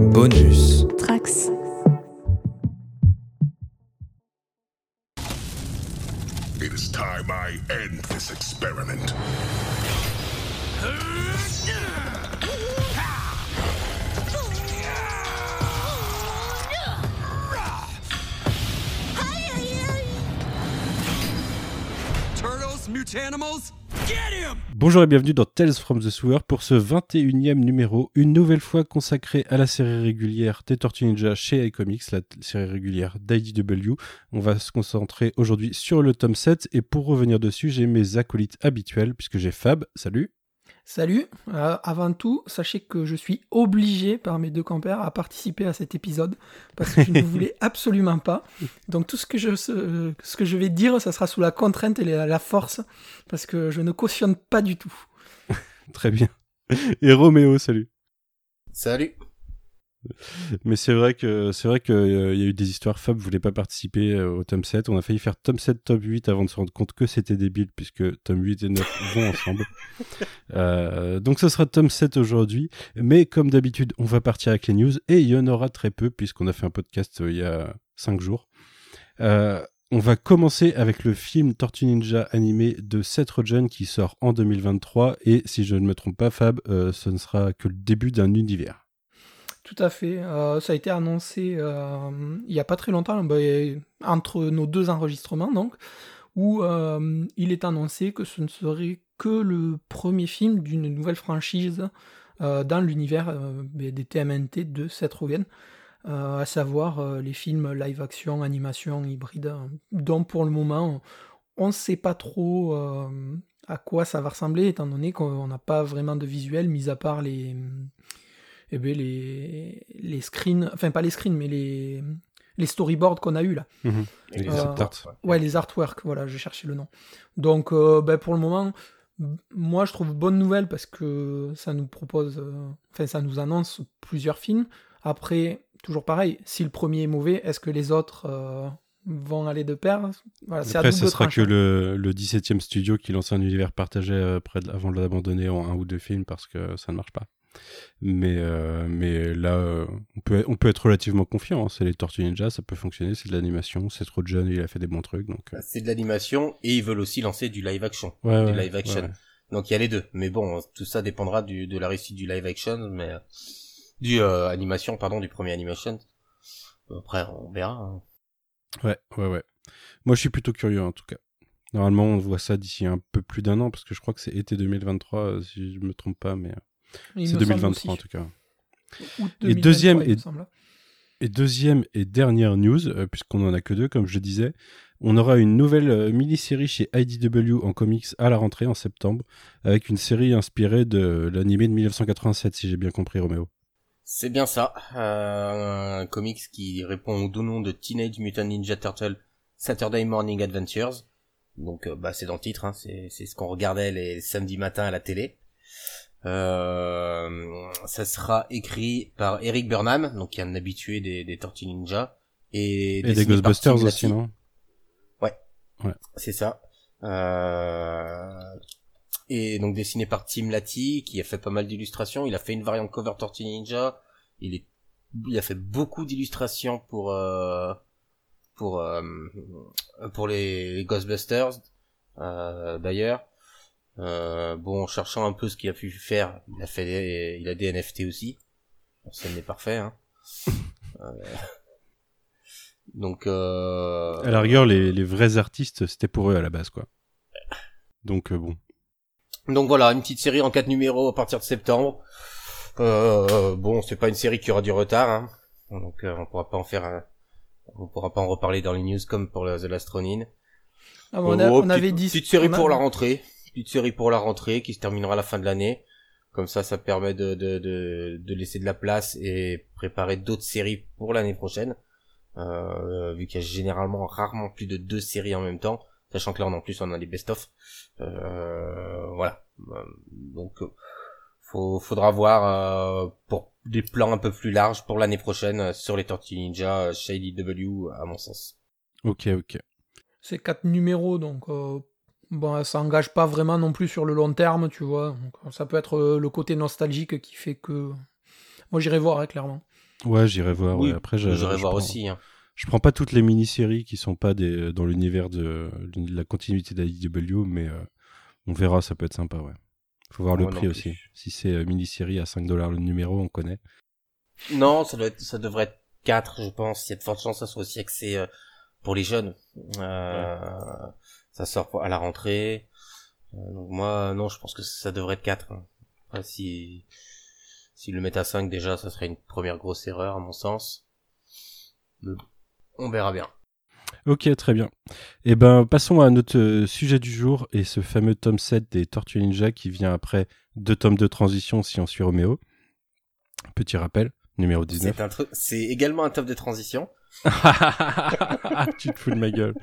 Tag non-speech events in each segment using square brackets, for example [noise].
Bonus. Trax. It is time I end this experiment. Turtles, Mutanimals, get him! Bonjour et bienvenue dans Tales from the Sewer pour ce 21e numéro, une nouvelle fois consacré à la série régulière des Tortues Ninja chez iComics, la série régulière d'IDW. On va se concentrer aujourd'hui sur le tome 7 et pour revenir dessus, j'ai mes acolytes habituels puisque j'ai Fab, salut, Salut, Euh, avant tout, sachez que je suis obligé par mes deux compères à participer à cet épisode parce que je ne [laughs] voulais absolument pas. Donc tout ce que, je, ce, ce que je vais dire, ça sera sous la contrainte et la, la force parce que je ne cautionne pas du tout. [laughs] très bien. Et Roméo, salut. Salut. Mais c'est vrai que c'est vrai qu'il y a eu des histoires. Fab voulait pas participer euh, au tome 7. On a failli faire tome 7, tome 8 avant de se rendre compte que c'était débile puisque tome 8 et 9 vont ensemble. [laughs] Euh, donc ce sera tome 7 aujourd'hui. Mais comme d'habitude, on va partir avec les news et il y en aura très peu puisqu'on a fait un podcast euh, il y a 5 jours. Euh, on va commencer avec le film Tortue Ninja animé de Seth Rogen qui sort en 2023 et si je ne me trompe pas Fab, euh, ce ne sera que le début d'un univers. Tout à fait. Euh, ça a été annoncé euh, il n'y a pas très longtemps, bah, entre nos deux enregistrements, donc, où euh, il est annoncé que ce ne serait que le premier film d'une nouvelle franchise dans l'univers bah, des TMNT de Seth Rogen, à savoir les films live-action, animation, hybride, dont pour le moment, on ne sait pas trop à quoi ça va ressembler, étant donné qu'on n'a pas vraiment de visuel, mis à part les eh ben, les, les screens, enfin pas les screens, mais les, les storyboards qu'on a eu là. Et Euh, concept art. Ouais, les artworks, voilà, j'ai cherché le nom. Donc, euh, ben, pour le moment, moi je trouve bonne nouvelle parce que ça nous propose, euh, enfin ça nous annonce plusieurs films. Après, toujours pareil, si le premier est mauvais, est-ce que les autres euh, vont aller de pair? Voilà, Après, ce sera que le, le 17e studio qui lance un univers partagé euh, de- avant de l'abandonner en un ou deux films parce que ça ne marche pas. Mais, euh, mais là, euh, on, peut, on peut être relativement confiant. hein. C'est les Tortues Ninja, ça peut fonctionner, c'est de l'animation, c'est trop jeune, il a fait des bons trucs. Donc, euh, C'est de l'animation et ils veulent aussi lancer du live action. ouais, du ouais, live action. ouais. Donc il y a les deux. Mais bon, tout ça dépendra du, de la réussite du live action, mais du animation, pardon, du premier animation. Après, on verra. hein. Ouais, ouais, ouais. Moi, je suis plutôt curieux en tout cas. Normalement, on voit ça d'ici un peu plus d'un an parce que je crois que c'est été 2023, euh, si je me trompe pas, mais c'est me semble 2023 en tout cas. Août Et deuxième 2023, il me et- deuxième et dernière news, euh, puisqu'on en a que deux, comme je disais, on aura une nouvelle euh, mini-série chez IDW en comics à la rentrée en septembre, avec une série inspirée de l'animé de 1987, si j'ai bien compris, Roméo. C'est bien ça. Euh, un comics qui répond au doux nom de Teenage Mutant Ninja Turtle Saturday Morning Adventures. Donc euh, bah c'est dans le titre, hein, c'est c'est ce qu'on regardait les samedis matins à la télé. Euh, ça sera écrit par Eric Burnham, donc qui est un habitué des, des Tortues Ninja et, Et des Ghostbusters aussi, non? C'est ça. Euh... Et donc dessiné par Tim Lati, qui a fait pas mal d'illustrations. Il a fait une variante cover Tortue Ninja. Il est, il a fait beaucoup d'illustrations pour euh... pour euh... pour les Ghostbusters. Euh, D'ailleurs, euh, bon, en cherchant un peu ce qu'il a pu faire, il a fait, des... il a des NFT aussi. Ça n'est parfait, hein. Euh, Donc, euh... À la rigueur, les, les vrais artistes, c'était pour eux à la base, quoi. Donc, euh, bon. Donc voilà, une petite série en quatre numéros à partir de septembre. Euh, bon, c'est pas une série qui aura du retard, hein. donc euh, on pourra pas en faire, un... on pourra pas en reparler dans les news comme pour la The Last Ronin. Ah, bon, on, a- Bon, on petite- avait dit. petite série on a- pour la rentrée, petite série pour la rentrée qui se terminera à la fin de l'année. Comme ça, ça permet de, de, de, de laisser de la place et préparer d'autres séries pour l'année prochaine. Euh, vu qu'il y a généralement rarement plus de deux séries en même temps, sachant que là, on, en plus, on a les best-of. Euh, voilà. Euh, Donc, euh, faut, faudra voir euh, pour des plans un peu plus larges pour l'année prochaine euh, sur les Tortues Ninja chez IDW, à mon sens. Ok, ok. C'est quatre numéros, donc euh, bon, ça engage pas vraiment non plus sur le long terme, tu vois. Donc, ça peut être euh, le côté nostalgique qui fait que. Moi, j'irai voir, hein, clairement. Ouais, j'irai voir. Oui, ouais. Après, J'irai je, je voir prends- aussi. hein. Je prends pas toutes les mini-séries qui sont pas des, dans l'univers de, de la continuité d'AEW, mais euh, on verra, ça peut être sympa, ouais. Faut voir le prix plus. aussi. Si c'est euh, mini-série à 5 dollars le numéro, on connaît. Non, ça, doit être, ça devrait être 4, je pense. Il y a de fortes chances que ça soit aussi axé euh, pour les jeunes. Euh, Ça sort à la rentrée. Euh, donc moi, non, je pense que ça devrait être 4. hein. Après, si s'ils le mettent à 5 déjà, ça serait une première grosse erreur à mon sens. Mais on verra bien. Ok, très bien. Et ben, passons à notre euh, sujet du jour et ce fameux tome 7 des Tortues Ninja qui vient après deux tomes de transition si on suit Roméo. Petit rappel, numéro 19. C'est également un top de transition. [laughs] tu te fous de ma gueule.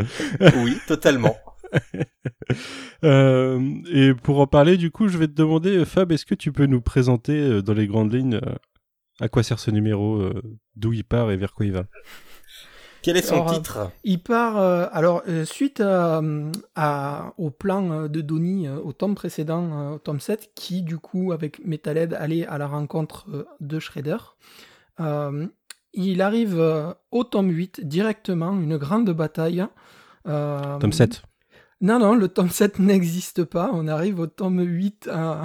oui, totalement. [laughs] [laughs] Euh, et pour en parler, du coup, je vais te demander, Fab, est-ce que tu peux nous présenter euh, dans les grandes lignes euh, à quoi sert ce numéro, euh, d'où il part et vers quoi il va? Quel est son Alors, titre? Il part, euh, alors, euh, suite à, à- au plan de Donnie euh, au tome précédent, euh, au tome 7, qui, du coup, avec Metalhead, allait à la rencontre euh, de Shredder. Euh, il arrive euh, au tome 8, directement, une grande bataille. Euh, Tome 7. Non, non, le tome 7 [laughs] n'existe pas. On arrive au tome 8. euh,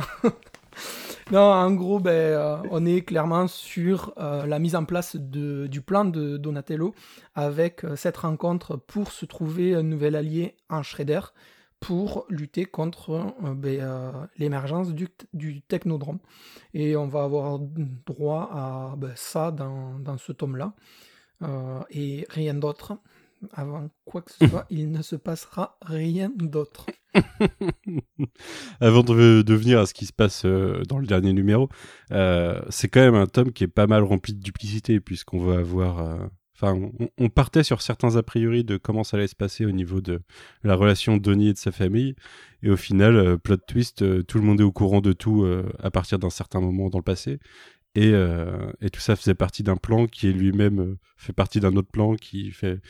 non, en gros, ben, euh, on est clairement sur euh, la mise en place du plan de Donatello avec euh, cette rencontre pour se trouver un nouvel allié en Shredder pour lutter contre ben, l'émergence du, technodrome. Et on va avoir droit à ben, ça dans, ce tome-là. Et rien d'autre. Avant quoi que ce soit, [laughs] il ne se passera rien d'autre. [laughs] Avant de, de venir à ce qui se passe euh, dans le dernier numéro, euh, c'est quand même un tome qui est pas mal rempli de duplicité, puisqu'on va avoir. euh, Enfin, on, on partait sur certains a priori de comment ça allait se passer au niveau de la relation de Donnie et de sa famille, et au final, plot twist, tout le monde est au courant de tout à partir d'un certain moment dans le passé, et, euh, et tout ça faisait partie d'un plan qui est lui-même euh, fait partie d'un autre plan qui fait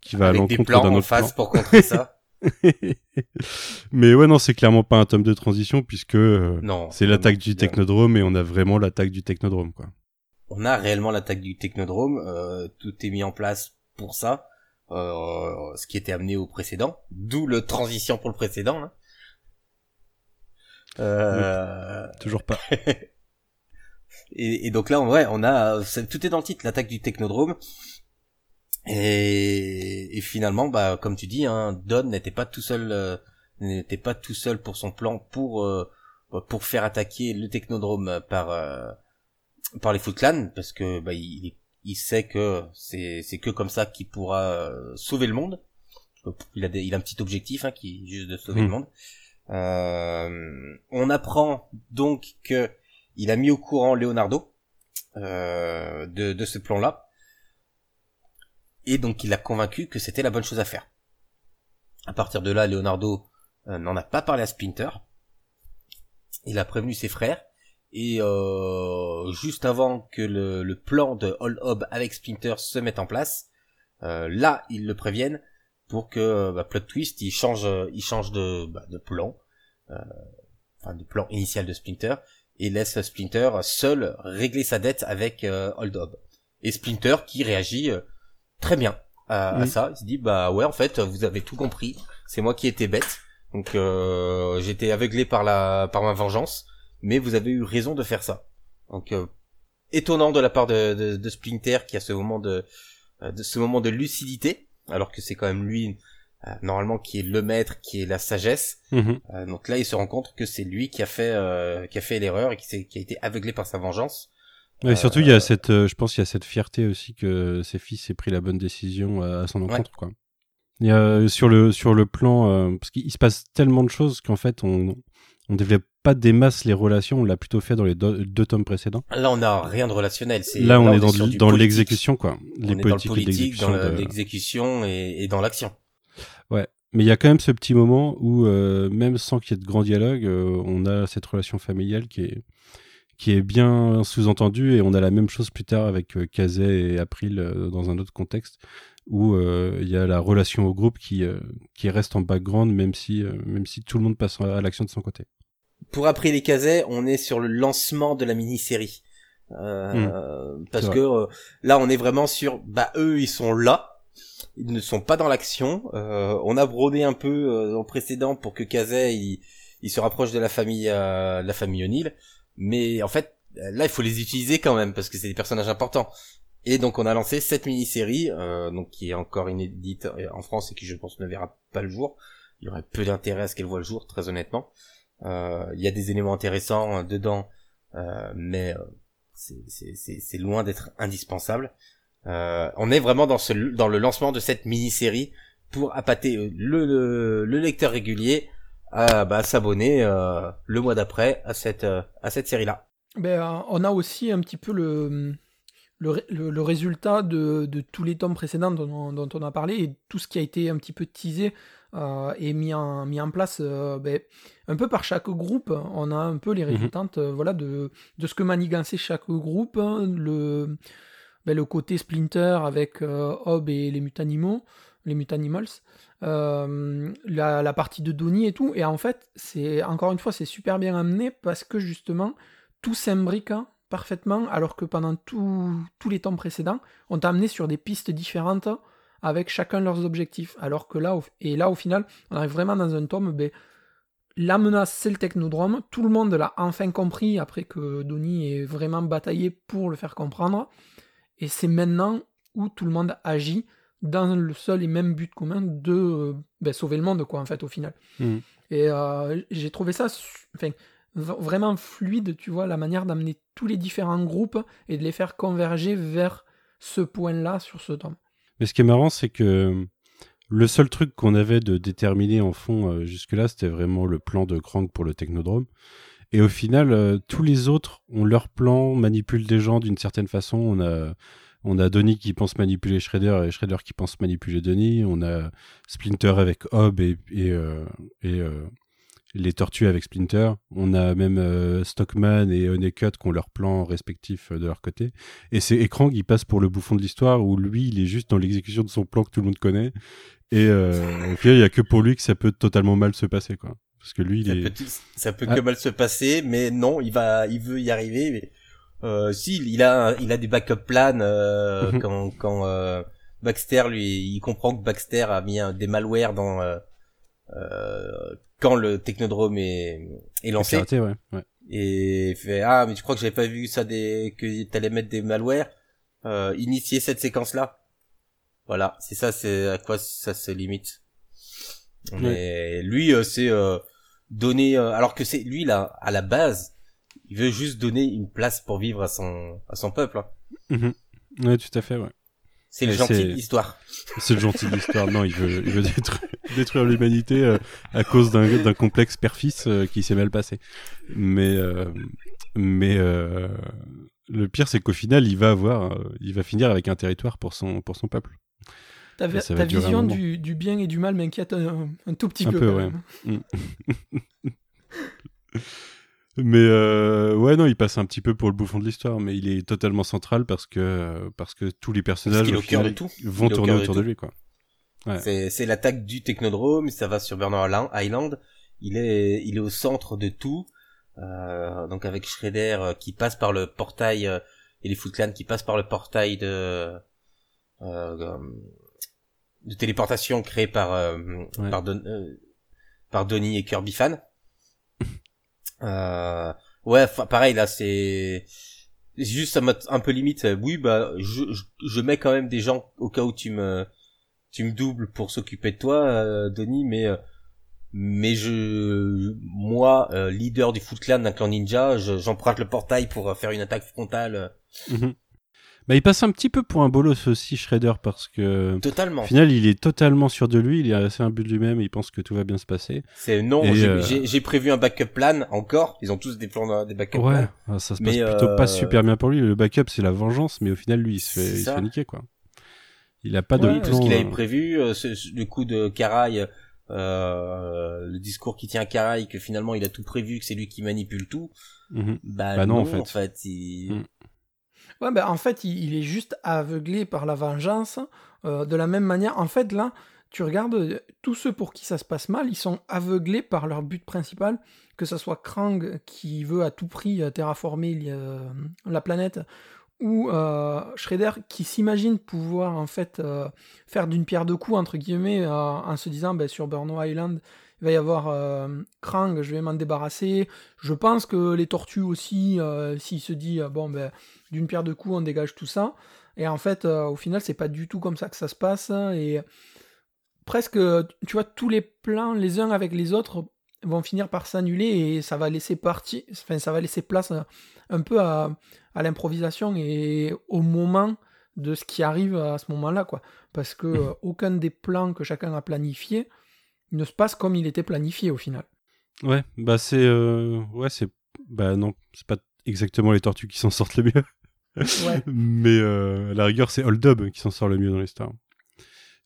qui va à Avec des l'encontre plans d'un en autre plan. face pour contrer ça. [laughs] Mais ouais, non, c'est clairement pas un tome de transition puisque euh, c'est l'attaque du technodrome et on a vraiment l'attaque du technodrome, quoi. On a réellement l'attaque du technodrome. euh, tout est mis en place pour ça. euh, ce qui était amené au précédent. D'où le transition pour le précédent. hein. Euh, Toujours pas. [laughs] et, et donc là, ouais, on a tout est dans le titre, l'attaque du technodrome. Et, et finalement, bah, comme tu dis, hein, Don n'était pas tout seul, euh, n'était pas tout seul pour son plan pour euh, pour faire attaquer le technodrome par euh, par les Foot Clan, parce que bah, il, il sait que c'est c'est que comme ça qu'il pourra euh, sauver le monde. Il a des- il a un petit objectif, hein, qui est juste de sauver Hmm. le monde. Euh, on apprend donc que il a mis au courant Leonardo euh, de, ce plan-là. Et donc il l'a convaincu que c'était la bonne chose à faire. À partir de là, Leonardo euh, n'en a pas parlé à Splinter. Il a prévenu ses frères. Et euh, juste avant que le, plan de All Hob avec Splinter se mette en place, là ils le préviennent pour que bah, plot twist il change il change de, bah, de plan, enfin de plan initial de Splinter et laisse Splinter seul régler sa dette avec euh, Hold Up. Et Splinter qui réagit euh, très bien à, à ça. Il se dit bah ouais en fait vous avez tout compris. C'est moi qui étais bête. Donc euh, j'étais aveuglé par la par ma vengeance, mais vous avez eu raison de faire ça. Donc euh, étonnant de la part de, de, de Splinter qui a ce moment de, euh, de ce moment de lucidité, alors que c'est quand même lui euh, normalement qui est le maître, qui est la sagesse. Mhm. Euh, donc là, il se rend compte que c'est lui qui a fait euh, qui a fait l'erreur et qui, qui a été aveuglé par sa vengeance. Et surtout, il y a cette, euh, je pense, qu'il y a cette fierté aussi que ses fils aient pris la bonne décision euh, à son encontre, quoi. Il y a euh, sur le sur le plan euh, parce qu'il se passe tellement de choses qu'en fait on on développe pas des masses les relations, on l'a plutôt fait dans les do- deux tomes précédents. Là, on n'a rien de relationnel. C'est Là, on est du dans l'exécution, quoi. On Les est dans le politiques politique, dans l'exécution. de- et dans l'action. Mais il y a quand même ce petit moment où, euh, même sans qu'il y ait de grand dialogue, euh, on a cette relation familiale qui est, qui est bien sous-entendue et on a la même chose plus tard avec euh, Kazé et April euh, dans un autre contexte où euh, il y a la relation au groupe qui, euh, qui reste en background même si, même si tout le monde passe à l'action de son côté. Pour après les casets, on est sur le lancement de la mini-série. Euh, parce que là, on est vraiment sur, bah eux, ils sont là, ils ne sont pas dans l'action. on a brodé un peu dans le précédent pour que Kazay il, il, se rapproche de la famille, de la famille O'Neill, mais en fait, là, il faut les utiliser quand même parce que c'est des personnages importants. Et donc on a lancé cette mini-série, euh, donc qui est encore inédite euh, en France et qui je pense ne verra pas le jour. Il y aurait peu d'intérêt à ce qu'elle voit le jour, très honnêtement. Euh, il y a des éléments intéressants dedans, mais c'est loin d'être indispensable. On est vraiment dans, ce, dans le lancement de cette mini-série pour appâter le, le, lecteur régulier à bah, s'abonner le mois d'après à cette, à cette série-là. Ben, on a aussi un petit peu le le, résultat de, tous les tomes précédents dont, on a parlé et tout ce qui a été un petit peu teasé euh, et mis en, mis en place euh, ben, un peu par chaque groupe. On a un peu les mhm. résultantes euh, voilà, de, de ce que manigançait chaque groupe. Hein, le, ben, le côté Splinter avec Hob et les mutanimaux, les mutanimals. La, la, partie de Donnie et tout. Et en fait, c'est encore une fois, c'est super bien amené parce que justement, tout s'imbrique hein, parfaitement, alors que pendant tous les temps précédents, on t'a amené sur des pistes différentes avec chacun leurs objectifs. Alors que là, et là, au final, on arrive vraiment dans un tome, ben, la menace, c'est le technodrome. Tout le monde l'a enfin compris après que Donnie ait vraiment bataillé pour le faire comprendre. Et c'est maintenant où tout le monde agit dans le seul et même but commun de ben, sauver le monde, quoi, en fait, au final. Mmh. Et euh, j'ai trouvé ça. Enfin, vraiment fluide, tu vois, la manière d'amener tous les différents groupes et de les faire converger vers ce point-là sur ce tome. Mais ce qui est marrant, c'est que le seul truc qu'on avait de déterminé en fond euh, jusque-là, c'était vraiment le plan de Krang pour le Technodrome. Et au final, euh, tous les autres ont leur plan, manipulent des gens d'une certaine façon. On a, on a Donnie qui pense manipuler Shredder et Shredder qui pense manipuler Donnie. On a Splinter avec Hob et, euh, et les tortues avec Splinter. On a même euh, Stockman et Honeycutt qui ont leur plan respectif euh, de leur côté. Et c'est Écran qui passe pour le bouffon de l'histoire où lui, il est juste dans l'exécution de son plan que tout le monde connaît. Et euh, il n'y a que pour lui que ça peut totalement mal se passer, quoi. Parce que lui, il ça est... Peut, ça peut que ah. mal se passer, mais non, il va, il veut y arriver. Mais euh, si, il a, il a des backup plans euh, mhm. quand, quand euh, Baxter lui, il comprend que Baxter a mis un, des malwares dans quand le technodrome est, est lancé. ouais, ouais. Et fait ah mais tu crois que j'avais pas vu ça des que t'allais mettre des malwares euh, initier cette séquence là. Voilà, c'est ça, c'est à quoi ça se limite. Mais lui, euh, c'est euh, donner, euh, alors que c'est lui là, à la base, il veut juste donner une place pour vivre à son à son peuple. Hein. Mhm. Ouais, tout à fait, ouais. C'est le gentil de l'histoire. C'est le gentil de l'histoire. Non, il veut, il veut détruire, [laughs] détruire l'humanité euh, à cause d'un complexe père-fils euh, qui s'est mal passé. Mais, euh, mais le pire, c'est qu'au final, il va avoir, il va finir avec un territoire pour son, pour son peuple. Ta, ta vision du, du, bien et du mal m'inquiète un, un, tout petit un peu. peu ouais. Mm. [laughs] Mais euh, ouais, non, il passe un petit peu pour le bouffon de l'histoire, mais il est totalement central parce que, parce que tous les personnages vont tourner autour de, lui. quoi. Ouais. C'est l'attaque du Technodrome, ça va sur Bernard Island. Il est, il est au centre de tout. Euh, donc avec Shredder euh, qui passe par le portail euh, et les Foot Clan qui passent par le portail de euh, de téléportation créé par par, Don, par Donnie et Kirby Fan. [laughs] Euh, ouais, pareil là, c'est juste ça m'a un peu limite. Oui, bah je, je, mets quand même des gens au cas où tu me tu me doubles pour s'occuper de toi, euh, Denis, mais euh, mais je moi euh, leader du Foot Clan d'un clan ninja, j'emprunte le portail pour faire une attaque frontale. Mhm. Bah, il passe un petit peu pour un bolos aussi, Shredder, parce que. Totalement. Au final, il est totalement sûr de lui, il est assez but de lui-même, il pense que tout va bien se passer. C'est non, euh, j'ai prévu un backup plan encore. Ils ont tous des plans, des backup ouais, ah, ça se passe plutôt pas euh, super bien pour lui. Le backup, c'est la vengeance, mais au final, lui, il se fait, il se fait niquer, quoi. Il a pas de plan. ce qu'il avait euh, prévu, le coup de Karai, le discours qui tient à Karai, que finalement il a tout prévu, que c'est lui qui manipule tout. Mhm. Bah, non, en fait. En fait il... Mm. Ouais, ben, en fait, il, est juste aveuglé par la vengeance. Euh, de la même manière, en fait, là, tu regardes, tous ceux pour qui ça se passe mal, ils sont aveuglés par leur but principal, que ce soit Krang qui veut à tout prix terraformer la planète, ou Shredder qui s'imagine pouvoir en fait faire d'une pierre deux coups, entre guillemets, en se disant ben, sur Burno Island, il va y avoir euh, Krang, je vais m'en débarrasser. Je pense que les tortues aussi, euh, s'il se dit, euh, bon, ben, d'une pierre de coups, on dégage tout ça. Et en fait, au final, c'est pas du tout comme ça que ça se passe. Et presque, tu vois, tous les plans, les uns avec les autres, vont finir par s'annuler et ça va laisser partie, enfin, ça va laisser place un peu à, à l'improvisation et au moment de ce qui arrive à ce moment-là, quoi. Parce que mmh. aucun des plans que chacun a planifié ne se passe comme il était planifié au final. Ouais, bah c'est euh, ouais c'est bah non c'est pas exactement les tortues qui s'en sortent le mieux. [laughs] Ouais. Mais euh, à la rigueur c'est Hold qui s'en sort le mieux dans l'histoire.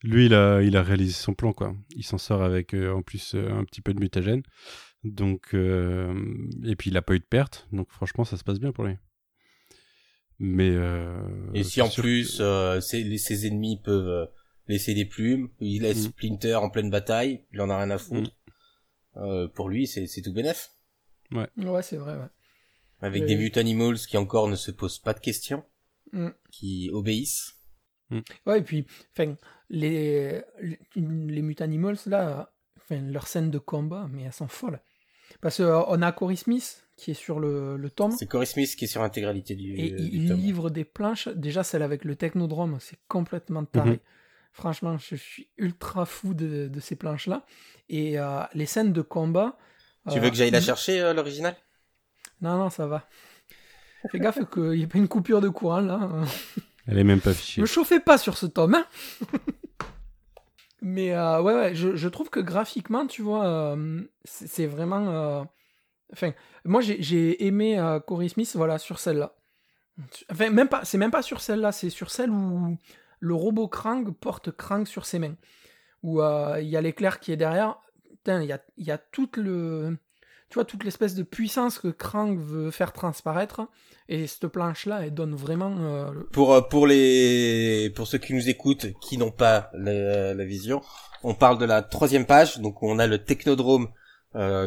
Lui il a il a réalisé son plan quoi. Il s'en sort avec euh, en plus un petit peu de mutagène. Donc et puis il a pas eu de perte donc franchement ça se passe bien pour lui. Mais et si en plus ses ennemis peuvent laisser des plumes, il laisse mm. Splinter en pleine bataille, il en a rien à foutre. Mm. Euh, pour lui, c'est tout bénef. Ouais. Ouais, c'est vrai, ouais. Avec des mutanimals qui encore ne se posent pas de questions, mm. qui obéissent. Ouais, et puis, enfin, les, les, mutanimals, là, enfin, leurs scènes de combat, mais elles sont folles. Parce qu'on euh, a Cory Smith qui est sur le, le tome. C'est Cory Smith qui est sur l'intégralité du. Et il livre des planches. Déjà, celle avec le technodrome, c'est complètement taré. Mhm. Franchement, je suis ultra fou de, ces planches-là. Et euh, les scènes de combat. Tu veux que j'aille la euh, chercher, euh, l'original? Non, non, ça va. Fais gaffe qu'il n'y ait pas une coupure de courant là. Elle est même pas fichée. Ne chauffez pas sur ce tome. Hein [laughs] Mais ouais, ouais je, trouve que graphiquement, tu vois, c'est vraiment. Enfin, moi j'ai aimé Cory Smith, voilà, sur celle-là. Enfin, même pas, c'est même pas sur celle-là, c'est sur celle où le robot Krang porte Krang sur ses mains. Où euh, il y a l'éclair qui est derrière. il y a, y a toute le. Tu vois, toute l'espèce de puissance que Krang veut faire transparaître. Et cette planche-là, elle donne vraiment. Euh, pour, euh, pour, les, pour ceux qui nous écoutent, qui n'ont pas la, vision, on parle de la troisième page. Donc, on a le technodrome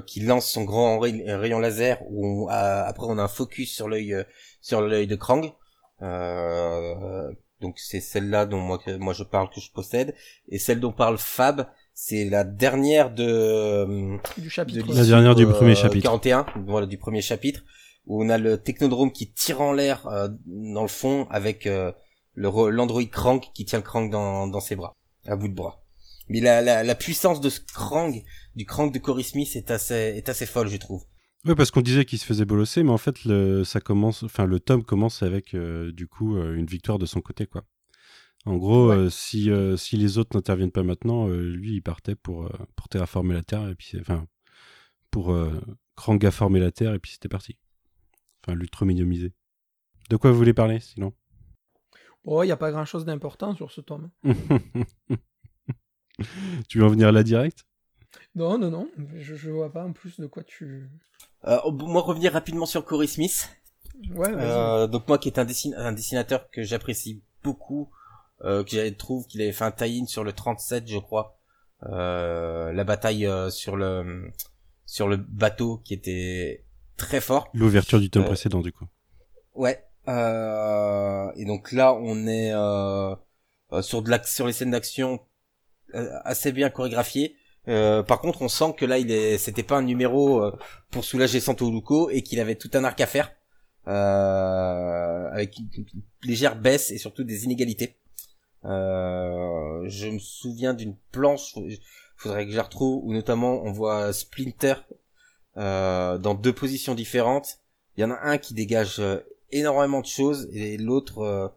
qui lance son grand rayon laser. Où après, on a un focus sur l'œil sur l'œil de Krang. Euh, donc c'est celle-là dont moi, moi je parle que je possède. Et celle dont parle Fab, c'est la dernière de, euh, du chapitre. la dernière du premier euh, chapitre. 41, voilà, du premier chapitre. Où on a le technodrome qui tire en l'air euh, dans le fond avec le l'android Krang qui tient le Krang dans, dans ses bras, à bout de bras. Mais la, la, la puissance de ce Krang, du Krang de Cory Smith est assez, est assez folle, je trouve. Oui, parce qu'on disait qu'il se faisait bolosser, mais en fait, le, ça commence, enfin, le tome commence avec, euh, du coup, euh, une victoire de son côté, quoi. En gros, euh, si, si les autres n'interviennent pas maintenant, lui, il partait pour, pour terraformer la Terre, et puis, enfin, pour Kranga former la Terre, et puis c'était parti. Enfin, l'ultra minimiser. De quoi vous voulez parler, sinon? Oh, il n'y a pas grand-chose d'important sur ce tome. [laughs] tu veux en venir là direct? Non, non, non. Je, je vois pas en plus de quoi tu. Euh, moi, revenir rapidement sur Corey Smith. Ouais, euh, donc moi, qui est un, un dessinateur que j'apprécie beaucoup, euh, que j'avais trouve qu'il avait fait un tie-in sur le 37, je crois. Euh, la bataille euh, sur le sur le bateau qui était très fort. L'ouverture du tome précédent, du coup. Ouais. et donc là, on est sur de sur les scènes d'action assez bien chorégraphiées. Euh, par contre, on sent que là, il est, c'était pas un numéro euh, pour soulager Santo Luco et qu'il avait tout un arc à faire, euh, avec une, légère baisse et surtout des inégalités. je me souviens d'une planche, faudrait que je la retrouve, où notamment on voit Splinter dans deux positions différentes. Il y en a un qui dégage énormément de choses et l'autre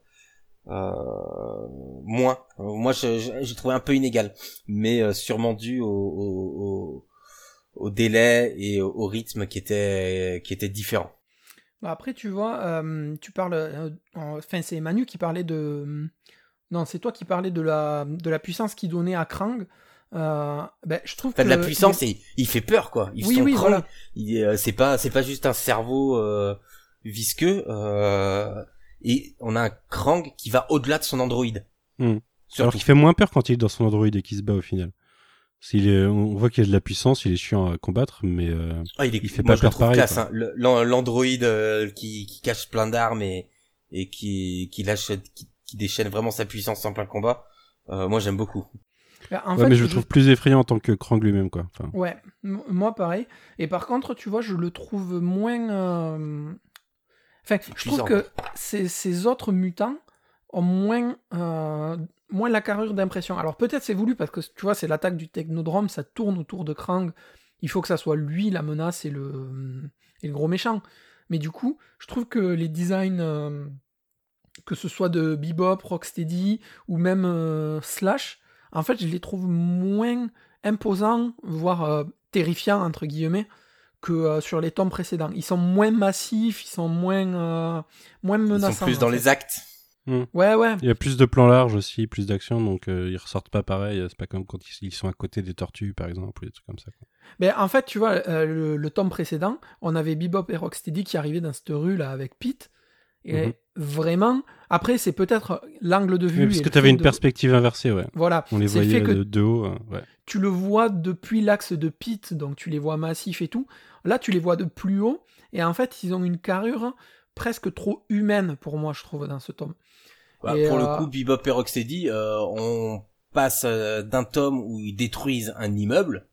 moins. Moi, j'ai trouvé un peu inégal, mais euh, sûrement dû au, au, au, délai et au, rythme qui était qui était différent. Bah, après, tu vois, euh, tu parles. enfin, c'est Manu qui parlait de. Non, c'est toi qui parlais de la de la puissance qu'il donnait à Krang. ben, je trouve que de la puissance, il... il fait peur quoi. Il oui, oui, voilà. c'est pas c'est pas juste un cerveau visqueux. Euh, et on a un Krang qui va au-delà de son android. Hmm. Alors qu'il fait moins peur quand il est dans son Android et qu'il se bat au final. Est, on voit qu'il a de la puissance, il est chiant à combattre, mais euh, ah, il, est, il fait pas peur pareil. Classe, hein. L'Android euh, qui, qui, cache plein d'armes et, et qui, qui lâche, qui, qui, déchaîne vraiment sa puissance en plein combat. Euh, moi, j'aime beaucoup. Bah, fait, mais je le trouve plus effrayant en tant que Krang lui-même, quoi. Enfin... Ouais, moi pareil. Et par contre, tu vois, je le trouve moins. Euh, enfin, je trouve que ces, ces autres mutants ont moins moins la carrure d'impression. Alors peut-être c'est voulu parce que tu vois, c'est l'attaque du technodrome, ça tourne autour de Krang. Il faut que ça soit lui la menace et le, et le gros méchant. Mais du coup, je trouve que les designs, euh, que ce soit de Bebop, Rocksteady ou même euh, Slash, en fait, je les trouve moins imposants, voire euh, terrifiants, entre guillemets, que sur les tomes précédents. Ils sont moins massifs, ils sont moins, moins menaçants. Ils sont plus dans les actes. Hmm. Ouais, ouais. Il y a plus de plans larges aussi, plus d'action, donc euh, ils ressortent pas pareil. C'est pas comme quand ils sont à côté des tortues, par exemple, ou des trucs comme ça. Mais en fait, tu vois, euh, le, tome précédent, on avait Bebop et Rocksteady qui arrivaient dans cette rue là avec Pete. Et mhm. vraiment, après, c'est peut-être l'angle de vue. parce que tu avais une perspective inversée, ouais. Voilà. On les voyait de, haut. Hein, ouais. Tu le vois depuis l'axe de Pete, donc tu les vois massifs et tout. Là, tu les vois de plus haut. Et en fait, ils ont une carrure presque trop humaine pour moi, je trouve, dans ce tome. Bah, pour le euh, coup, Bebop et Rocksteady, euh, on passe euh, d'un tome où ils détruisent un immeuble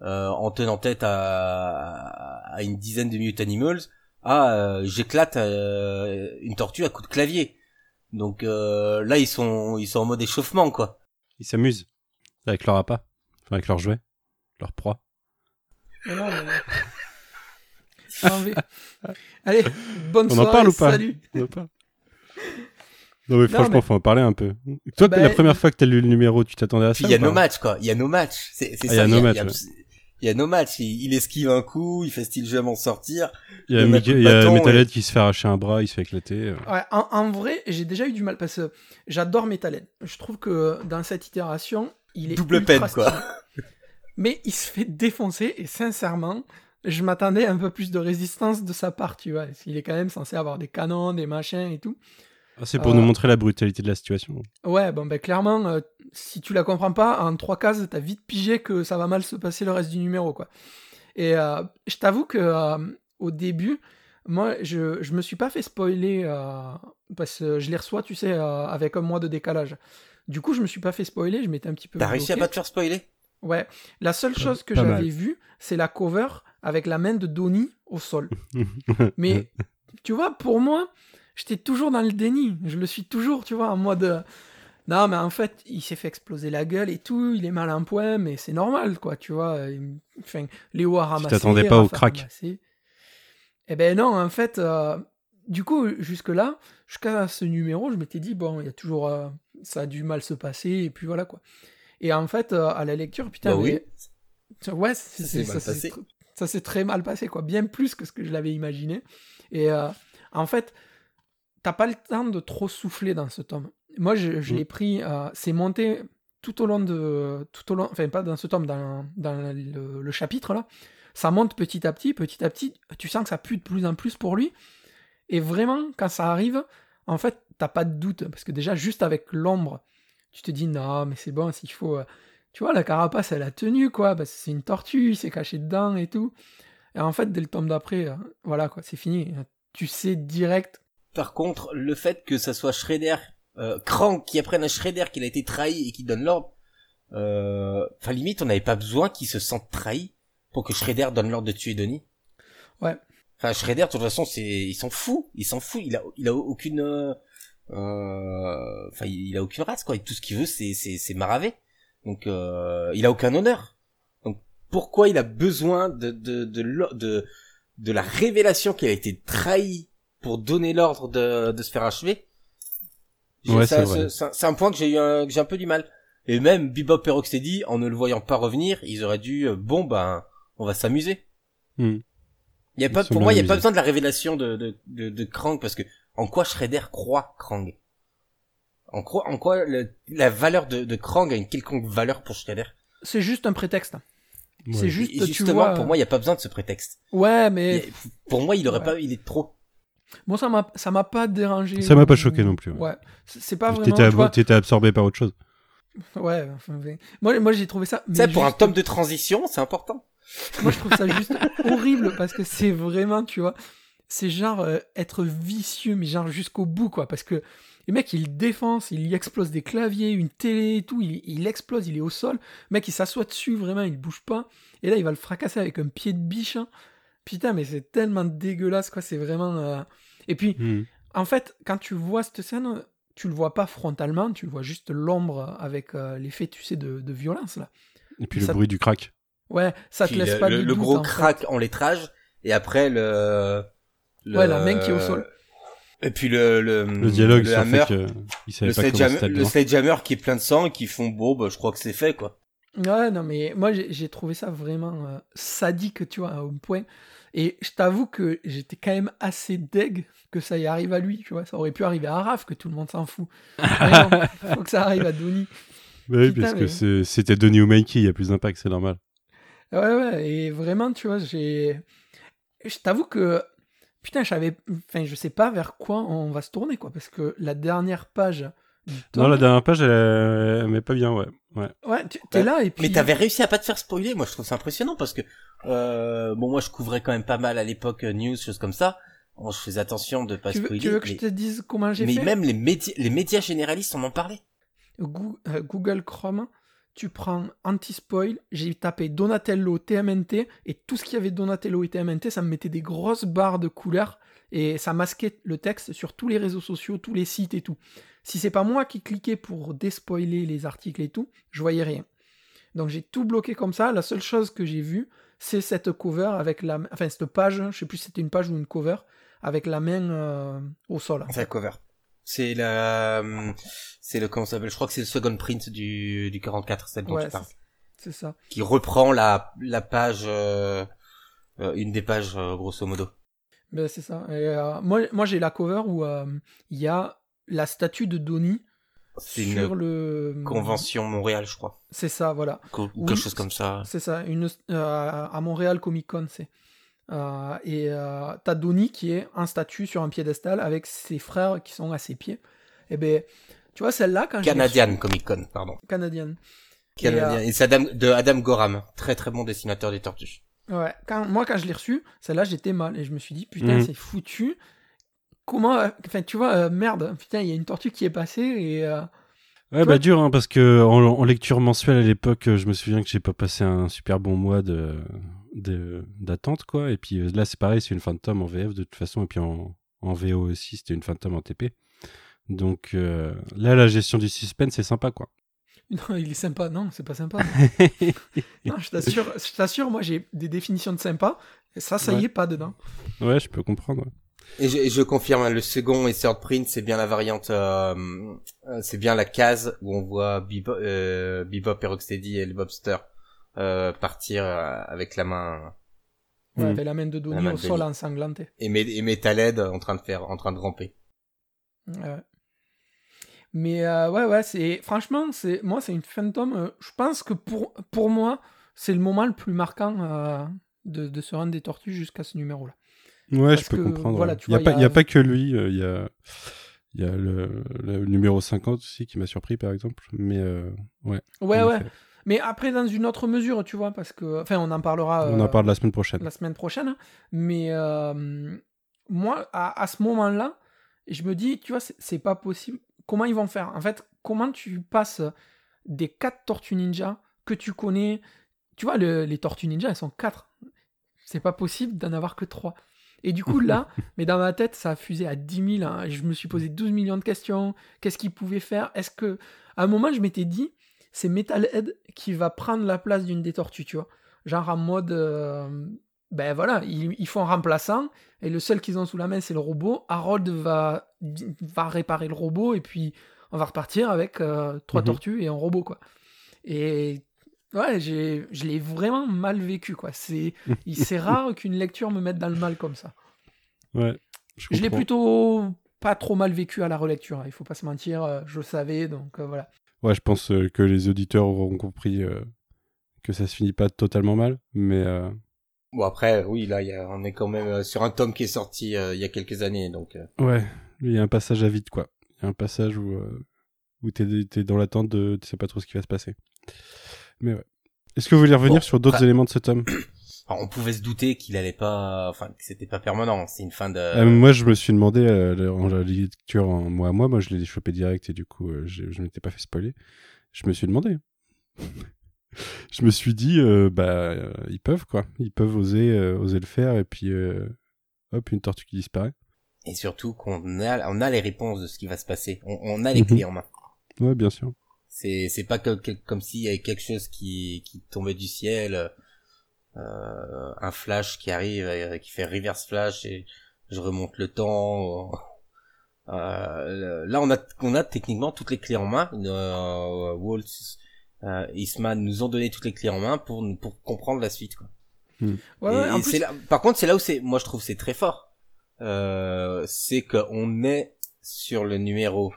en tenant tête à, à, une dizaine de Mutant Animals à j'éclate une tortue à coup de clavier. Donc là, ils sont ils sont en mode échauffement quoi. Ils s'amusent avec leur appât, enfin, avec leurs jouets, leur proie. non, mais... Allez, bonne On soirée. en parle ou pas Salut. On en parle. Non mais franchement, faut en parler un peu. Toi, la bah, première fois que t'as lu le numéro, tu t'attendais à ça Il y a nos matchs, quoi. Il y a nos matchs. C'est ça. Il y a nos matchs. Il y a nos matchs. Il, esquive un coup, il fait style je vais m'en sortir. Il y a, il y a Metalhead qui se fait arracher un bras, il se fait éclater. Ouais, en, vrai, j'ai déjà eu du mal parce que j'adore Metalhead. Je trouve que dans cette itération, il est double peine, quoi. Mais il se fait défoncer et sincèrement, je m'attendais un peu plus de résistance de sa part, tu vois. Il est quand même censé avoir des canons, des machins et tout. Ah, c'est pour nous euh, montrer la brutalité de la situation. Ouais, bon, ben clairement, euh, si tu la comprends pas, en trois cases, t'as vite pigé que ça va mal se passer le reste du numéro, quoi. Et euh, je t'avoue que au début, moi, je, je me suis pas fait spoiler parce que je les reçois, tu sais, avec un mois de décalage. Du coup, je me suis pas fait spoiler, je m'étais un petit peu. T'as réussi à pas te faire spoiler? Ouais. La seule chose que j'avais vue, c'est la cover avec la main de Donnie au sol. [laughs] Mais tu vois, pour moi, j'étais toujours dans le déni. Je le suis toujours, tu vois, en mode. Euh, non, mais en fait, il s'est fait exploser la gueule et tout, il est mal un point, mais c'est normal, quoi, tu vois. Enfin, Léo a ramassé. Tu t'attendais pas au crack. Eh ben non, en fait, euh, du coup, jusque-là, jusqu'à ce numéro, je m'étais dit, bon, il y a toujours. Euh, ça a dû mal se passer, et puis voilà, quoi. Et en fait, à la lecture, putain, bah oui. Ouais, ça s'est très mal passé, quoi. Bien plus que ce que je l'avais imaginé. Et en fait, t'as pas le temps de trop souffler dans ce tome. Moi, je, je mm. l'ai pris, euh, c'est monté tout au long de. Tout au long, enfin, pas dans ce tome, dans, dans le, chapitre là. Ça monte petit à petit, petit à petit. Tu sens que ça pue de plus en plus pour lui. Et vraiment, quand ça arrive, en fait, t'as pas de doute. Parce que déjà, juste avec l'ombre, tu te dis, non, mais c'est bon, s'il faut. Euh, tu vois, la carapace, elle a tenu, quoi. Parce que c'est une tortue, il s'est caché dedans et tout. Et en fait, dès le tome d'après, euh, voilà, quoi, c'est fini. Tu sais direct par contre, le fait que ça soit Shredder, euh, Krang qui apprenne à Shredder qu'il a été trahi et qui donne l'ordre, euh, enfin limite on n'avait pas besoin qu'il se sente trahi pour que Shredder donne l'ordre de tuer Donnie. Ouais. Enfin Shredder de toute façon c'est, il s'en fout, il s'en fout, il a, il a aucune, euh, enfin il a aucune race quoi, et tout ce qu'il veut c'est, c'est, c'est maraver. Donc euh, il a aucun honneur. Donc pourquoi il a besoin de de de, de, de la révélation qu'il a été trahi pour donner l'ordre de, de se faire achever. Ouais, c'est un point que j'ai eu un, que j'ai un peu du mal. Et même Bebop et Rocksteady, en ne le voyant pas revenir, ils auraient dû, euh, bon ben, on va s'amuser. Hmm. Y a pas, pour moi, il y a pas besoin de la révélation de, de, de, de Krang parce que en quoi Shredder croit Krang? En quoi, en quoi la valeur de, de Krang a une quelconque valeur pour Shredder? C'est juste un prétexte. C'est juste, justement, tu vois... pour moi, il y a pas besoin de ce prétexte. Ouais, mais pour moi, il aurait pas, il est trop Moi, ça m'a, ça m'a pas dérangé. Ça m'a pas choqué non plus. Ouais. C'est pas vraiment. T'étais, vois- absorbé par autre chose. Ouais. enfin, mais- Moi, moi j'ai trouvé ça. Mais pour un tome de transition, c'est important. Moi, je trouve ça juste [laughs] horrible parce que c'est vraiment, tu vois, c'est genre euh, être vicieux, mais genre jusqu'au bout, quoi. Parce que le mec, il défonce, il y explose des claviers, une télé et tout, il, il explose, il est au sol. Le mec, il s'assoit dessus, vraiment, il bouge pas. Et là, il va le fracasser avec un pied de biche. hein. Putain, mais c'est tellement dégueulasse, quoi. C'est vraiment. euh, Et puis, Hmm. en fait, quand tu vois cette scène, tu le vois pas frontalement, tu le vois juste l'ombre avec euh, l'effet, tu sais, de, de violence, là. Et puis le bruit du crack. Ouais, ça te laisse le, pas le- de le doute, gros en fait. crack en lettrage, et après le, le- Ouais, la main qui est au sol. Et puis le le, Le dialogue le sur le hammer, fait savait le sledgehammer, le sledgehammer qui est plein de sang et qui font bon, bah, je crois que c'est fait quoi. Ouais, non, mais moi j'ai trouvé ça vraiment euh, sadique, tu vois, au point. Et je t'avoue que j'étais quand même assez deg que ça y arrive à lui, tu vois. Ça aurait pu arriver à Raph, que tout le monde s'en fout. Mais non, [laughs] faut que ça arrive à Donnie. Bah oui, Putain, parce que mais- c'était Donny ou Mikey, il y a plus d'impact, c'est normal. Ouais, ouais, et vraiment, tu vois, j'ai. Je t'avoue que. Putain, je savais. Enfin, je sais pas vers quoi on va se tourner, quoi. Parce que la dernière page. du Non, la dernière page, elle, elle met pas bien, ouais. Ouais. Ouais, tu- t'es Ouais. là et puis. Mais t'avais réussi à pas te faire spoiler, moi je trouve ça impressionnant parce que euh, bon moi je couvrais quand même pas mal à l'époque euh, news choses comme ça. Bon, je faisais attention de pas Tu veux, spoiler. tu veux que mais je te dise comment j'ai mais fait même les médias les médias généralistes en ont parlé. Euh, Google Chrome, tu prends anti-spoil, j'ai tapé Donatello TMNT, et tout ce qu'il y avait Donatello et TMNT, ça me mettait des grosses barres de couleurs, et ça masquait le texte sur tous les réseaux sociaux, tous les sites et tout. Si c'est pas moi qui cliquais pour despoiler les articles et tout, je voyais rien. Donc j'ai tout bloqué comme ça, la seule chose que j'ai vue, c'est cette cover avec la... Enfin, cette page, je sais plus si c'était une page ou une cover, avec la main euh, au sol. C'est la cover. C'est la c'est le comment ça s'appelle? Je crois que c'est le second print du du 44 celle dont Ouais, tu parles. C'est ça. Qui reprend la la page euh, euh, une des pages grosso modo. Ben, c'est ça. Et, euh, moi, moi j'ai la cover où il y a la statue de Donnie sur une le. convention Montréal, je crois. C'est ça, voilà. Co- Oui. Quelque chose comme ça. C'est ça. Une, euh, à Montréal Comic Con, c'est. Euh, et euh, t'as Donnie qui est en statue sur un piédestal avec ses frères qui sont à ses pieds. Et ben, tu vois, celle-là, quand Canadian Comic Con, pardon. Canadienne. Canadien. Et c'est Adam, de Adam Gorham, très très bon dessinateur des tortues. Ouais, quand, moi quand je l'ai reçue, celle-là j'étais mal et je me suis dit putain Mhm. c'est foutu. Comment, euh, enfin tu vois, euh, merde, putain il y a une tortue qui est passée et euh, Ouais, bah dur, hein, parce que en, en lecture mensuelle à l'époque, je me souviens que j'ai pas passé un super bon mois de d'attente, quoi. Et puis là, c'est pareil, c'est une fin de tome en VF de toute façon, et puis en, en VO aussi, c'était une fin de tome en TP. Donc euh, là, la gestion du suspense, c'est sympa, quoi. [laughs] non il est sympa, non c'est pas sympa. [laughs] non je t'assure, je t'assure moi j'ai des définitions de sympa et ça ça y Ouais. est pas dedans. ouais, je peux comprendre. ouais. Et je, et je confirme, hein, le second et third print, c'est bien la variante, euh, euh, c'est bien la case où on voit Bebop, euh, Bebop et Rocksteady et le Bobster euh, partir euh, avec la main Ouais, Mhm. avec la main de Donnie main au de sol Donnie. ensanglanté. et, et Metalhead en train de faire, en train de ramper. Ouais. Mais euh, ouais ouais c'est franchement c'est moi c'est une euh, je pense que pour pour moi c'est le moment le plus marquant euh, de, de ce run des tortues jusqu'à ce numéro là. Ouais, Parce je peux que, comprendre. voilà, il y a a a- pas que lui. euh, Il y a, y a le, le numéro 50 aussi qui m'a surpris, par exemple. Mais euh, ouais. Ouais ouais. Mais après, dans une autre mesure, tu vois, parce que. Enfin, on en parlera. On en euh, parle la semaine prochaine. la semaine prochaine. Mais moi, à, à ce moment-là, je me dis, tu vois, c'est- pas possible. Comment ils vont faire? En fait, comment tu passes des quatre Tortues Ninja que tu connais? Tu vois, le- les Tortues Ninja, elles sont quatre. C'est pas possible d'en avoir que trois. Et du coup, là, [laughs] mais dans ma tête, ça a fusé à 10 000. hein. Je me suis posé 12 millions de questions. Qu'est-ce qu'ils pouvaient faire? Est-ce que. À un moment, je m'étais dit, c'est Metalhead qui va prendre la place d'une des tortues, tu vois. Genre en mode. euh, ben voilà, ils, ils font un remplaçant, et le seul qu'ils ont sous la main, c'est le robot. Harold va, va réparer le robot, et puis on va repartir avec euh, trois Mhm. tortues et un robot, quoi. Et ouais, j'ai, je l'ai vraiment mal vécu, quoi. C'est, il- [laughs] c'est rare qu'une lecture me mette dans le mal comme ça. Ouais. Je, Je l'ai plutôt pas trop mal vécu à la relecture, hein, il faut pas se mentir, euh, je le savais, donc euh, voilà. Ouais, je pense euh, que les auditeurs auront compris euh, que ça se finit pas totalement mal, mais euh, Bon après, oui, là, y a, on est quand même euh, sur un tome qui est sorti euh, il y a quelques années, donc. euh. Ouais, il y a un passage à vide, quoi. Il y a un passage où, euh, où t'es, t'es dans l'attente de. Tu sais pas trop ce qui va se passer. Mais ouais. Est-ce que vous voulez revenir Bon, sur d'autres éléments de ce tome [coughs] Alors, on pouvait se douter qu'il allait pas, enfin, que c'était pas permanent. C'est une fin de. Euh, Moi, je me suis demandé, euh, en la lecture en mois à mois, moi je l'ai chopé direct et du coup, euh, je, je m'étais pas fait spoiler. Je me suis demandé. [laughs] je me suis dit, euh, bah, euh, ils peuvent quoi. Ils peuvent oser, oser le faire et puis, hop, une tortue qui disparaît. Et surtout qu'on a, on a les réponses de ce qui va se passer. On, on a les Mhm. clés en main. Ouais, bien sûr. C'est, c'est pas que- que- comme s'il y avait quelque chose qui, qui tombait du ciel, euh, un flash qui arrive, euh, qui fait reverse flash et je remonte le temps. Euh, là, on a, on a techniquement toutes les clés en main. Euh, Walt, euh, Eastman nous ont donné toutes les clés en main pour, pour comprendre la suite. Quoi. Ouais, Et- ouais, en et plus, c'est là, par contre, c'est là où c'est, moi je trouve c'est très fort. Euh, c'est qu'on est sur le numéro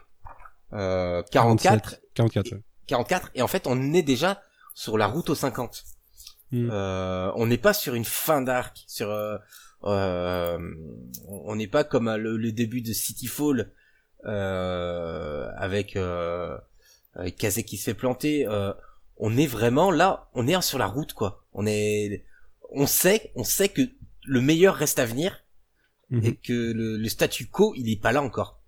euh, 44, 44, ouais. 44, et en fait on est déjà sur la route aux 50. Mm. Euh, on n'est pas sur une fin d'arc, sur, euh, euh, on n'est pas comme euh, le, le début de Cityfall euh, avec euh, avec Kazé qui se fait planter. Euh, on est vraiment là, on est sur la route quoi. On est, on sait, on sait que le meilleur reste à venir Mhm. et que le, le statu quo il est pas là encore.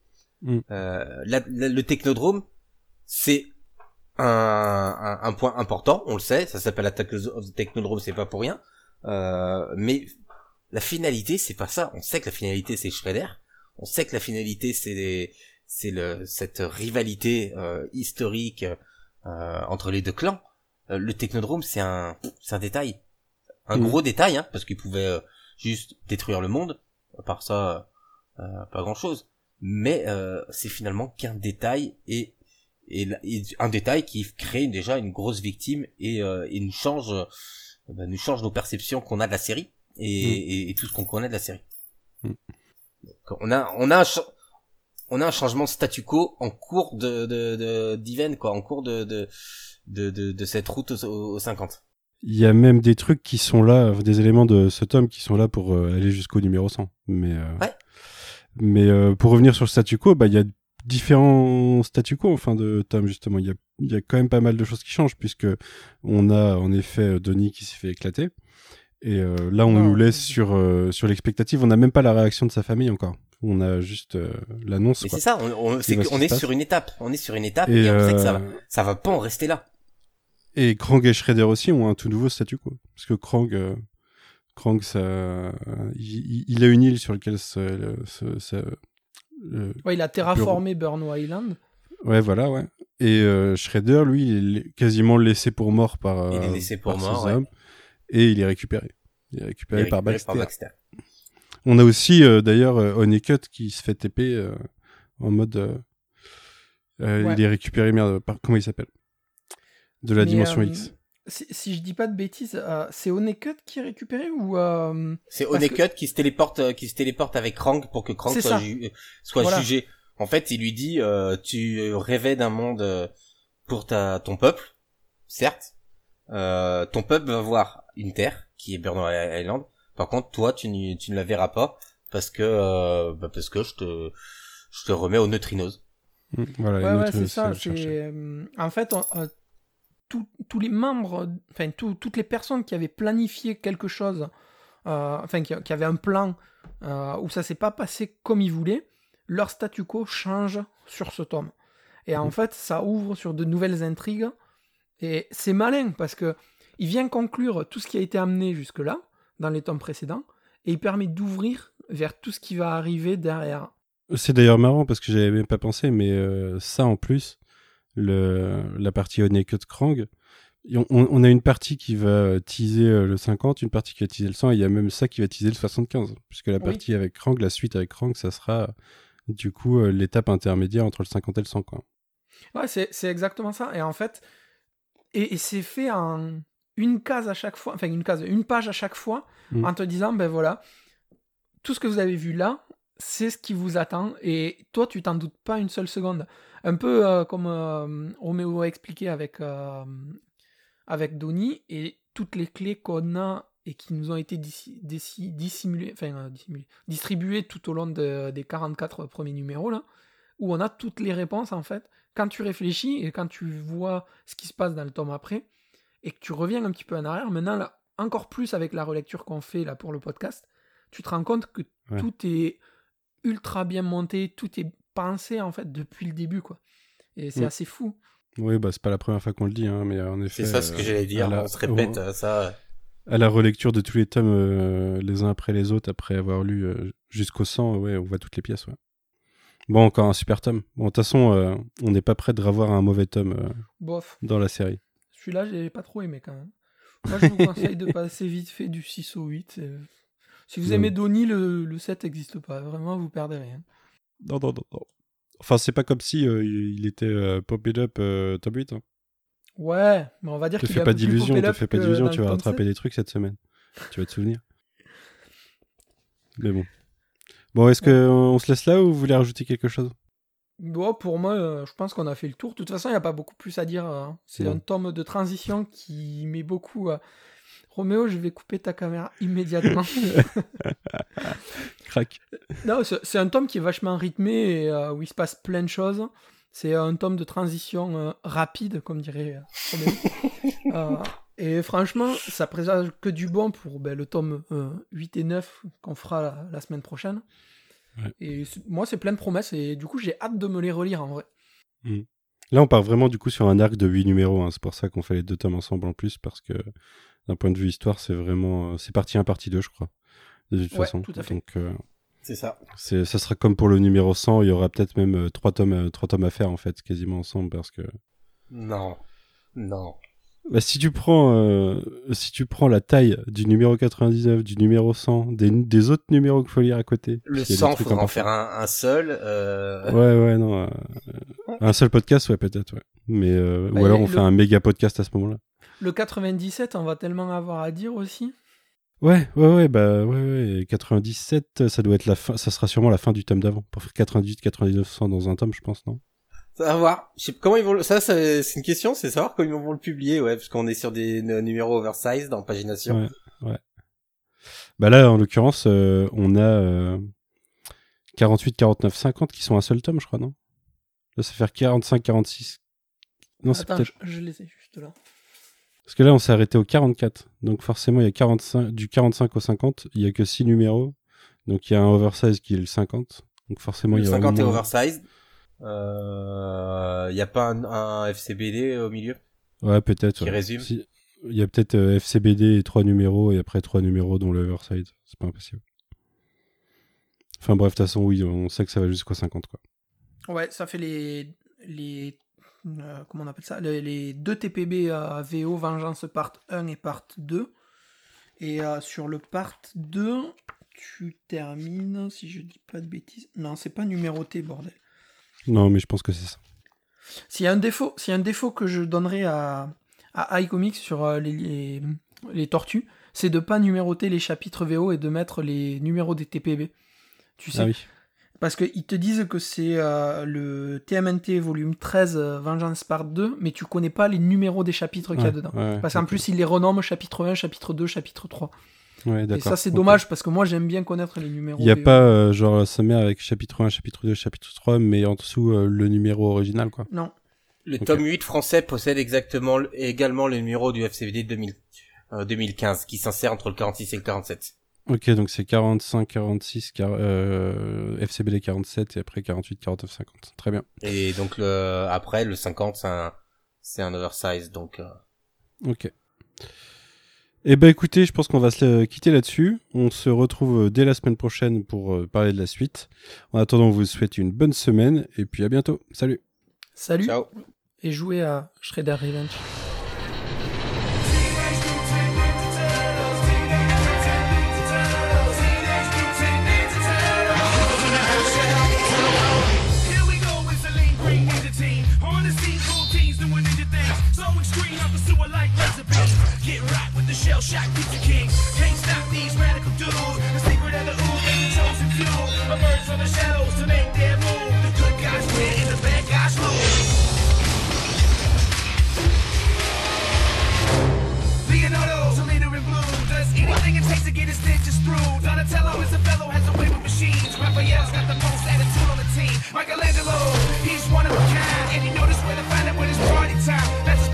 Mm. Euh, la- la- le technodrome, c'est un, un, un point important, on le sait, ça s'appelle Attack of the Technodrome, c'est pas pour rien. Euh, mais la finalité, c'est pas ça. On sait que la finalité, c'est Shredder. On sait que la finalité, c'est c'est le cette rivalité euh, historique euh, entre les deux clans. Euh, le Technodrome, c'est un c'est un détail, un Mm. gros détail, hein, parce qu'il pouvait euh, juste détruire le monde. À part ça, euh, pas grand chose. Mais euh, c'est finalement qu'un détail et, et, un détail qui crée déjà une grosse victime et, euh, et nous change euh, bah, nous change nos perceptions qu'on a de la série et, et, et tout ce qu'on connaît de la série. Mm. Donc, on a on a un on a un changement de statu quo en cours de de de d'event, quoi, en cours de de de, de, de cette route aux, aux 50. Il y a même des trucs qui sont là, des éléments de ce tome qui sont là pour euh, aller jusqu'au numéro 100. Mais, euh, Ouais. Mais euh, pour revenir sur le statu quo, bah, il y a différents statu quo en fin de tome, justement. Il y a, il y a quand même pas mal de choses qui changent, puisque on a en effet Denis qui s'est fait éclater. Et euh, là, on Non. nous laisse sur, euh, sur l'expectative. On n'a même pas la réaction de sa famille encore. On a juste euh, l'annonce. Mais quoi. c'est ça, on, on, est passe. sur une étape, on est sur une étape et, Et, on sait que ça euh, va, ça va pas en rester là. Et Krang et Shredder aussi ont un tout nouveau statu quo. Parce que Krang, euh, Krang ça, il, il a une île sur laquelle le- ouais, il a terraformé Burno Island. ouais, voilà, ouais. Et euh, Shredder, lui, il est quasiment laissé pour mort par, Il est euh, laissé pour mort, ses ouais. hommes. Et il est récupéré. Il est récupéré, Il est par, récupéré Baxter. On a aussi, euh, d'ailleurs, euh, Honeycutt qui se fait TP euh, en mode... euh, euh, Ouais. Il est récupéré, merde, par, comment il s'appelle? De la Mais, dimension euh, X. Si, si je dis pas de bêtises, euh, c'est Honeycutt qui est récupéré ou euh, C'est Honeycutt qui se téléporte, euh, qui se téléporte avec Krang pour que Krang soit, ju- euh, soit Voilà. jugé. En fait, il lui dit, euh, tu rêvais d'un monde euh, pour ta ton peuple, certes. Euh, ton peuple va voir une terre qui est Burner Island. Par contre, toi, tu, tu ne la verras pas parce que euh, bah, parce que je te je te remets aux neutrinos. Mm, Voilà, Ouais, ouais, c'est ça. en fait on- tous- les membres, enfin toutes les personnes qui avaient planifié quelque chose, euh, enfin qui, qui avaient un plan euh, où ça s'est pas passé comme ils voulaient, leur statu quo change sur ce tome. Et en Mhm. fait, ça ouvre sur de nouvelles intrigues. Et c'est malin parce que il vient conclure tout ce qui a été amené jusque-là dans les tomes précédents et il permet d'ouvrir vers tout ce qui va arriver derrière. C'est d'ailleurs marrant parce que j'avais même pas pensé, mais euh, ça en plus, le, la partie Honeycutt Krang, on, a une partie qui va teaser euh, le 50, une partie qui va teaser le 100, et il y a même ça qui va teaser le 75. Puisque la Oui. partie avec Krang, la suite avec Krang, ça sera du coup euh, l'étape intermédiaire entre le 50 et le 100. Quoi. Ouais, c'est exactement ça. Et en fait, et, et c'est fait en une case à chaque fois, enfin une case, une page à chaque fois, Mm. en te disant, ben voilà, tout ce que vous avez vu là, c'est ce qui vous attend, et toi, tu t'en doutes pas une seule seconde. Un peu euh, comme euh, Roméo a expliqué avec, euh, avec Donnie, et toutes les clés qu'on a et qui nous ont été dissimulés, enfin, distribués tout au long des 44 premiers numéros, là, où on a toutes les réponses en fait. Quand tu réfléchis et quand tu vois ce qui se passe dans le tome après, et que tu reviens un petit peu en arrière, maintenant, là, encore plus avec la relecture qu'on fait là pour le podcast, tu te rends compte que tout est ultra bien monté, tout est pensé en fait depuis le début, quoi. Et c'est mm. assez fou. Oui, bah c'est pas la première fois qu'on le dit, hein, mais en effet. C'est ça ce que j'allais dire, on se répète euh, ça. À la relecture de tous les tomes euh, les uns après les autres, après avoir lu euh, jusqu'au 100, ouais, on voit toutes les pièces, ouais. Bon, encore un super tome. Bon, de toute façon, on n'est pas prêt de revoir un mauvais tome Bof. dans la série. Celui-là, j'ai pas trop aimé quand même. Moi, je vous [laughs] conseille de passer vite fait du 6 au 8. Si vous aimez Donnie, le, le 7 n'existe pas. Vraiment, vous perdez rien. Non, non, non. Enfin, c'est pas comme si euh, il était euh, popé up euh, top 8. Hein. Ouais, mais on va dire qu'il fais pas d'illusion, te fais pas d'illusion, tu vas rattraper des trucs cette semaine. tu vas te souvenir. Mais bon. Bon, est-ce qu'on se laisse là ou vous voulez rajouter quelque chose? Bon, pour moi, je pense qu'on a fait le tour. De toute façon, il n'y a pas beaucoup plus à dire. Hein. C'est un tome de transition qui met beaucoup. Roméo, je vais couper ta caméra immédiatement. [laughs] [laughs] Non, c'est un tome qui est vachement rythmé et euh, où il se passe plein de choses. C'est un tome de transition euh, rapide, comme dirait. [laughs] Euh, et franchement, ça présage que du bon pour ben, le tome 8 et 9 qu'on fera la, semaine prochaine. Et moi, c'est plein de promesses et du coup, j'ai hâte de me les relire en vrai. Hmm. Là, on part vraiment du coup sur un arc de 8 numéros. Hein. C'est pour ça qu'on fait les deux tomes ensemble en plus, parce que d'un point de vue histoire, c'est vraiment. C'est partie 1, partie 2, je crois. De toute façon. Tout à fait. Donc, euh, c'est ça. C'est, ça sera comme pour le numéro 100, il y aura peut-être même euh, trois tomes, euh, trois tomes à faire, en fait, quasiment ensemble, parce que. Non. Non. Bah, si tu prends euh, si tu prends la taille du numéro 99, du numéro 100, des, des autres numéros qu'il faut lire à côté. Le 100, faudra en faire un, un seul. Euh... Ouais, ouais, non. Euh, un seul podcast, ouais, peut-être, ouais. Mais euh, bah, ou alors on fait un méga podcast à ce moment-là. Le 97, on va tellement avoir à dire aussi. Ouais, ouais, ouais, bah ouais, ouais. 97, ça doit être la fin, ça sera sûrement la fin du tome d'avant. Pour faire 98, 99, 100 dans un tome, je pense, non? Savoir, je sais comment ils vont le... ça, c'est une question, c'est savoir comment ils vont le publier, ouais, parce qu'on est sur des numéros oversize dans pagination. Ouais, ouais. Bah là, en l'occurrence, euh, on a 48, 49, 50 qui sont un seul tome, je crois, non? Là, ça fait 45, 46. Non, c'est peut-être. Je, je les ai juste là. Parce que là, on s'est arrêté au 44. Donc forcément, il y a 45, du 45 au 50, il y a que 6 numéros. Donc il y a un oversize qui est le 50. Donc forcément, il y a 50 est oversize. Il euh, y a pas un, FCBD au milieu? Ouais, peut-être. Qui résume? Il y a peut-être euh, FCBD et trois numéros, et après trois numéros dont le Overside. C'est pas impossible. Enfin bref, de toute façon, oui, on sait que ça va jusqu'au 50, quoi. Ouais, ça fait les... les euh, comment on appelle ça les, deux TPB à VO, Vengeance Part 1 et Part 2. Et sur le Part 2, tu termines, si je dis pas de bêtises... Non, c'est pas numéroté, bordel. Non, mais je pense que c'est ça. S'il y a un défaut, s'il y a un défaut que je donnerais à, à iComics sur euh, les, les, tortues, c'est de pas numéroter les chapitres VO et de mettre les numéros des TPB. Tu sais ah oui. Parce qu'ils te disent que c'est euh, le TMNT volume 13 euh, Vengeance Part 2, mais tu connais pas les numéros des chapitres qu'il y a dedans. Parce qu'en plus, ils les renomment chapitre 1, chapitre 2, chapitre 3 et ça, c'est dommage parce que moi, j'aime bien connaître les numéros. Il n'y a pas euh, genre sommaire avec chapitre 1, chapitre 2, chapitre 3, mais en dessous euh, le numéro original, quoi. Non. Le tome 8 français possède exactement également le numéro du FCVD 2000, 2015 qui s'insère entre le 46 et le 47. Ok, donc c'est 45, 46, euh, FCBD 47 et après 48, 49, 50. Très bien. Et donc le, après le 50 c'est un, c'est un oversize donc. Euh... Ok. Eh ben écoutez, je pense qu'on va se quitter là-dessus. On se retrouve euh, dès la semaine prochaine pour euh, parler de la suite. En attendant, on vous souhaite une bonne semaine et puis à bientôt. Salut. Salut. Ciao. Et jouez à Shredder Revenge. shell shock pizza king. Can't stop these radical dudes. The secret of the and the chosen few emerge from the shadows to make their move. The good guys win and the bad guys lose. Leonardo's a leader in blue. Does anything it takes to get his stitches through. Donatello is a fellow, has a way with machines. Raphael's got the most attitude on the team. Michelangelo, he's one of a kind, and he knows where to find it when it's party time. That's